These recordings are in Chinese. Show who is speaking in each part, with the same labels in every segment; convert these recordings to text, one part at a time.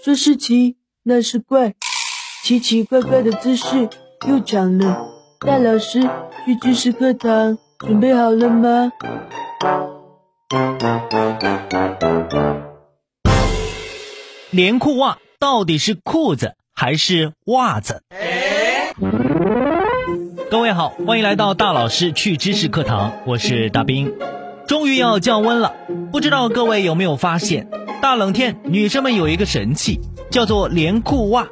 Speaker 1: 说是奇，那是怪，奇奇怪怪的姿势又长了。大老师去知识课堂，准备好了吗？
Speaker 2: 连裤袜到底是裤子还是袜子？各位好，欢迎来到大老师去知识课堂，我是大兵。终于要降温了，不知道各位有没有发现，大冷天女生们有一个神器，叫做连裤袜。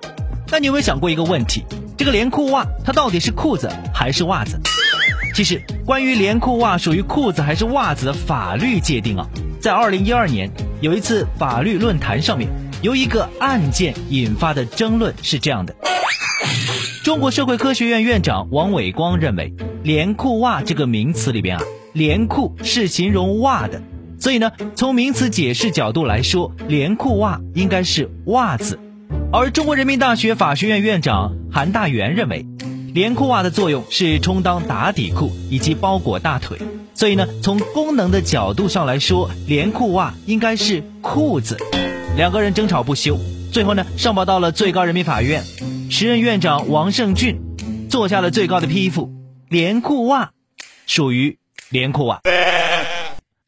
Speaker 2: 那你有没有想过一个问题？这个连裤袜它到底是裤子还是袜子？其实，关于连裤袜属于裤子还是袜子的法律界定啊，在二零一二年有一次法律论坛上面，由一个案件引发的争论是这样的：中国社会科学院院长王伟光认为，连裤袜这个名词里边啊，连裤是形容袜的，所以呢，从名词解释角度来说，连裤袜应该是袜子。而中国人民大学法学院院长韩大元认为，连裤袜的作用是充当打底裤以及包裹大腿，所以呢，从功能的角度上来说，连裤袜应该是裤子。两个人争吵不休，最后呢，上报到了最高人民法院。时任院长王胜俊做下了最高的批复：连裤袜属于连裤袜。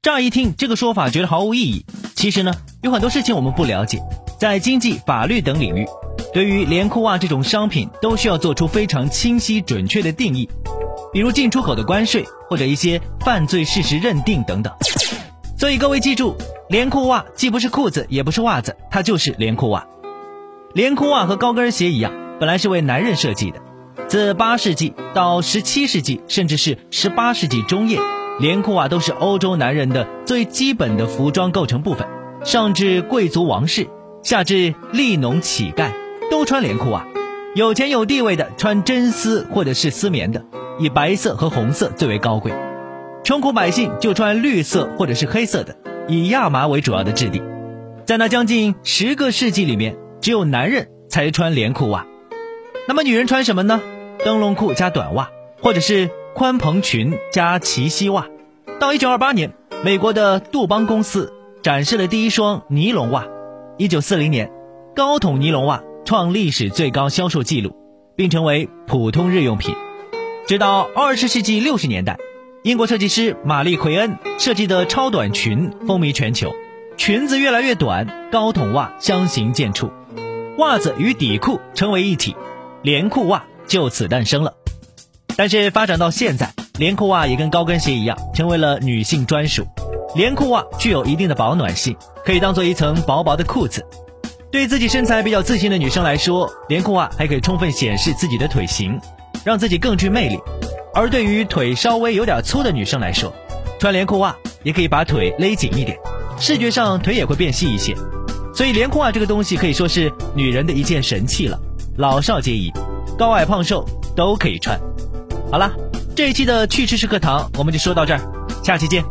Speaker 2: 乍一听这个说法，觉得毫无意义。其实呢，有很多事情我们不了解。在经济、法律等领域，对于连裤袜这种商品，都需要做出非常清晰、准确的定义，比如进出口的关税或者一些犯罪事实认定等等。所以各位记住，连裤袜既不是裤子，也不是袜子，它就是连裤袜。连裤袜和高跟鞋一样，本来是为男人设计的。自八世纪到十七世纪，甚至是十八世纪中叶，连裤袜都是欧洲男人的最基本的服装构成部分，上至贵族王室。下至利农乞丐都穿连裤袜，有钱有地位的穿真丝或者是丝棉的，以白色和红色最为高贵；穷苦百姓就穿绿色或者是黑色的，以亚麻为主要的质地。在那将近十个世纪里面，只有男人才穿连裤袜。那么女人穿什么呢？灯笼裤加短袜，或者是宽蓬裙加齐膝袜。到一九二八年，美国的杜邦公司展示了第一双尼龙袜。一九四零年，高筒尼龙袜创历史最高销售记录，并成为普通日用品。直到二十世纪六十年代，英国设计师玛丽奎恩设计的超短裙风靡全球，裙子越来越短，高筒袜相形见绌，袜子与底裤成为一体，连裤袜就此诞生了。但是发展到现在，连裤袜也跟高跟鞋一样，成为了女性专属。连裤袜具有一定的保暖性，可以当做一层薄薄的裤子。对自己身材比较自信的女生来说，连裤袜还可以充分显示自己的腿型，让自己更具魅力。而对于腿稍微有点粗的女生来说，穿连裤袜也可以把腿勒紧一点，视觉上腿也会变细一些。所以连裤袜这个东西可以说是女人的一件神器了，老少皆宜，高矮胖瘦都可以穿。好了，这一期的趣知识课堂我们就说到这儿，下期见。